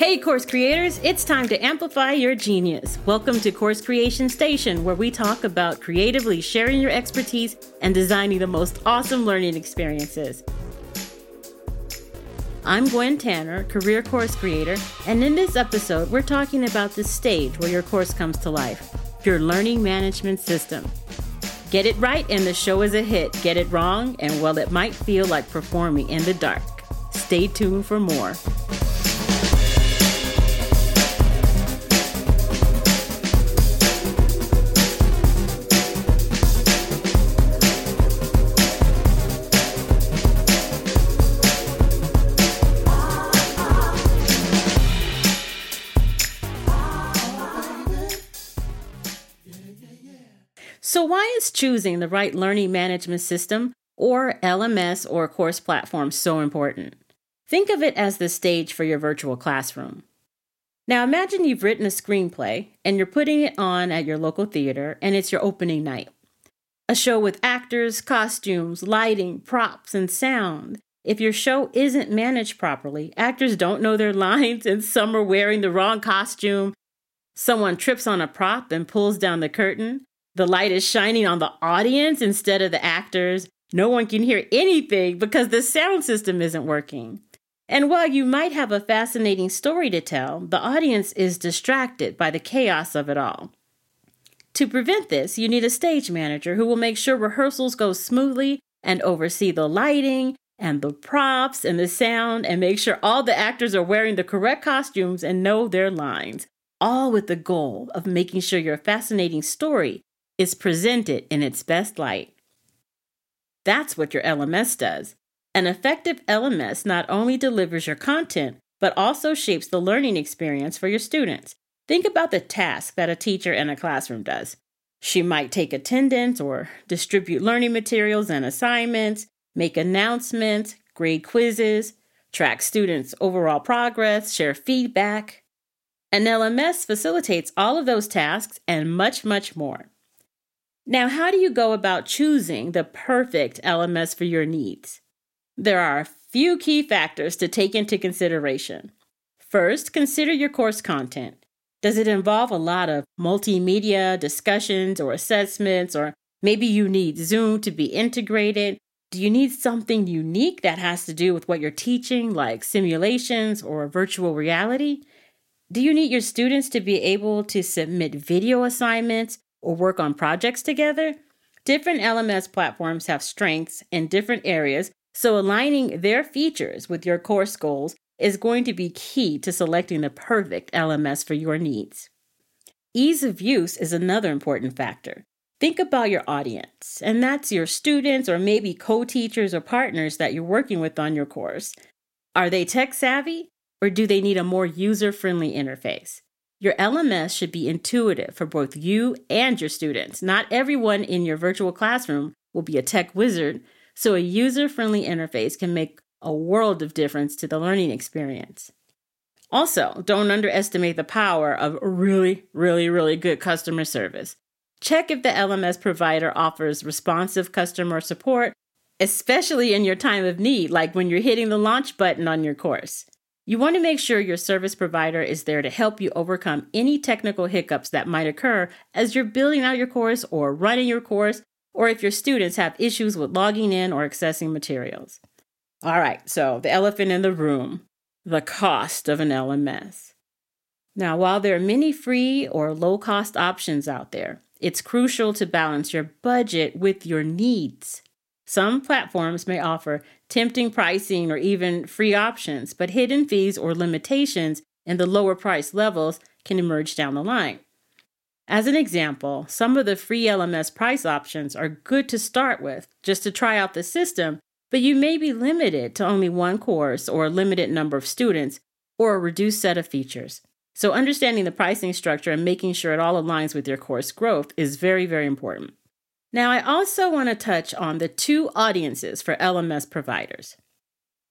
Hey, course creators, it's time to amplify your genius. Welcome to Course Creation Station, where we talk about creatively sharing your expertise and designing the most awesome learning experiences. I'm Gwen Tanner, career course creator, and in this episode, we're talking about the stage where your course comes to life your learning management system. Get it right, and the show is a hit. Get it wrong, and well, it might feel like performing in the dark. Stay tuned for more. So, why is choosing the right learning management system, or LMS or course platform, so important? Think of it as the stage for your virtual classroom. Now, imagine you've written a screenplay and you're putting it on at your local theater, and it's your opening night. A show with actors, costumes, lighting, props, and sound. If your show isn't managed properly, actors don't know their lines, and some are wearing the wrong costume. Someone trips on a prop and pulls down the curtain. The light is shining on the audience instead of the actors. No one can hear anything because the sound system isn't working. And while you might have a fascinating story to tell, the audience is distracted by the chaos of it all. To prevent this, you need a stage manager who will make sure rehearsals go smoothly and oversee the lighting and the props and the sound and make sure all the actors are wearing the correct costumes and know their lines, all with the goal of making sure your fascinating story is presented in its best light. That's what your LMS does. An effective LMS not only delivers your content, but also shapes the learning experience for your students. Think about the task that a teacher in a classroom does. She might take attendance or distribute learning materials and assignments, make announcements, grade quizzes, track students' overall progress, share feedback. An LMS facilitates all of those tasks and much, much more. Now, how do you go about choosing the perfect LMS for your needs? There are a few key factors to take into consideration. First, consider your course content. Does it involve a lot of multimedia discussions or assessments, or maybe you need Zoom to be integrated? Do you need something unique that has to do with what you're teaching, like simulations or virtual reality? Do you need your students to be able to submit video assignments or work on projects together, different LMS platforms have strengths in different areas, so aligning their features with your course goals is going to be key to selecting the perfect LMS for your needs. Ease of use is another important factor. Think about your audience, and that's your students or maybe co teachers or partners that you're working with on your course. Are they tech savvy or do they need a more user friendly interface? Your LMS should be intuitive for both you and your students. Not everyone in your virtual classroom will be a tech wizard, so a user friendly interface can make a world of difference to the learning experience. Also, don't underestimate the power of really, really, really good customer service. Check if the LMS provider offers responsive customer support, especially in your time of need, like when you're hitting the launch button on your course. You want to make sure your service provider is there to help you overcome any technical hiccups that might occur as you're building out your course or running your course, or if your students have issues with logging in or accessing materials. All right, so the elephant in the room the cost of an LMS. Now, while there are many free or low cost options out there, it's crucial to balance your budget with your needs. Some platforms may offer tempting pricing or even free options, but hidden fees or limitations in the lower price levels can emerge down the line. As an example, some of the free LMS price options are good to start with just to try out the system, but you may be limited to only one course or a limited number of students or a reduced set of features. So, understanding the pricing structure and making sure it all aligns with your course growth is very, very important. Now, I also want to touch on the two audiences for LMS providers.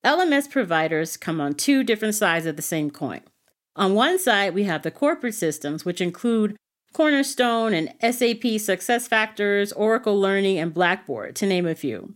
LMS providers come on two different sides of the same coin. On one side, we have the corporate systems, which include Cornerstone and SAP SuccessFactors, Oracle Learning, and Blackboard, to name a few.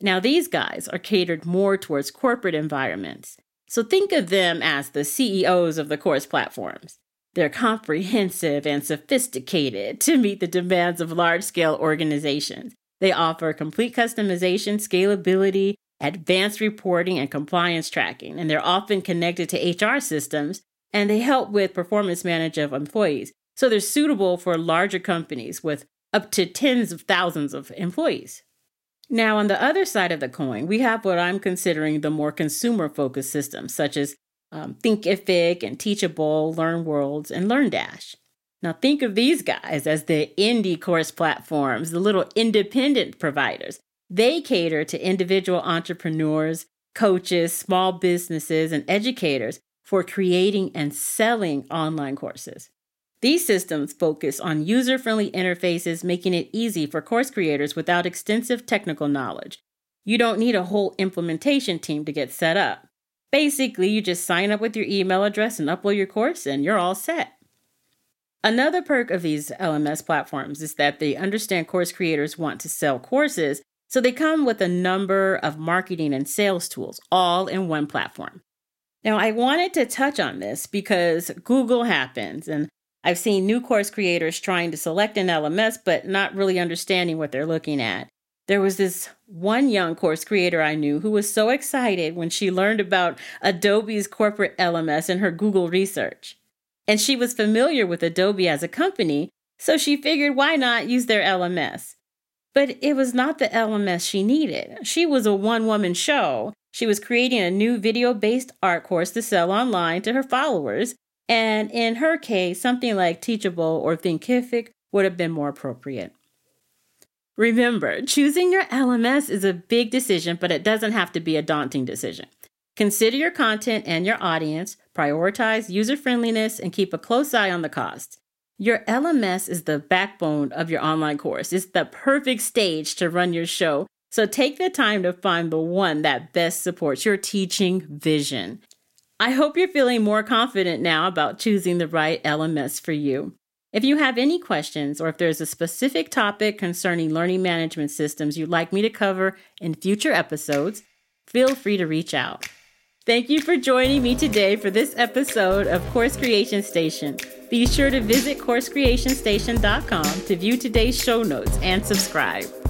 Now, these guys are catered more towards corporate environments. So think of them as the CEOs of the course platforms. They're comprehensive and sophisticated to meet the demands of large scale organizations. They offer complete customization, scalability, advanced reporting, and compliance tracking, and they're often connected to HR systems and they help with performance management of employees. So they're suitable for larger companies with up to tens of thousands of employees. Now, on the other side of the coin, we have what I'm considering the more consumer focused systems, such as um, Thinkific and Teachable, LearnWorlds, and LearnDash. Now, think of these guys as the indie course platforms, the little independent providers. They cater to individual entrepreneurs, coaches, small businesses, and educators for creating and selling online courses. These systems focus on user friendly interfaces, making it easy for course creators without extensive technical knowledge. You don't need a whole implementation team to get set up. Basically, you just sign up with your email address and upload your course, and you're all set. Another perk of these LMS platforms is that they understand course creators want to sell courses, so they come with a number of marketing and sales tools all in one platform. Now, I wanted to touch on this because Google happens, and I've seen new course creators trying to select an LMS but not really understanding what they're looking at. There was this one young course creator I knew who was so excited when she learned about Adobe's corporate LMS in her Google research. And she was familiar with Adobe as a company, so she figured why not use their LMS? But it was not the LMS she needed. She was a one woman show. She was creating a new video based art course to sell online to her followers. And in her case, something like Teachable or Thinkific would have been more appropriate. Remember, choosing your LMS is a big decision, but it doesn't have to be a daunting decision. Consider your content and your audience, prioritize user friendliness, and keep a close eye on the cost. Your LMS is the backbone of your online course. It's the perfect stage to run your show. So take the time to find the one that best supports your teaching vision. I hope you're feeling more confident now about choosing the right LMS for you. If you have any questions or if there's a specific topic concerning learning management systems you'd like me to cover in future episodes, feel free to reach out. Thank you for joining me today for this episode of Course Creation Station. Be sure to visit CourseCreationStation.com to view today's show notes and subscribe.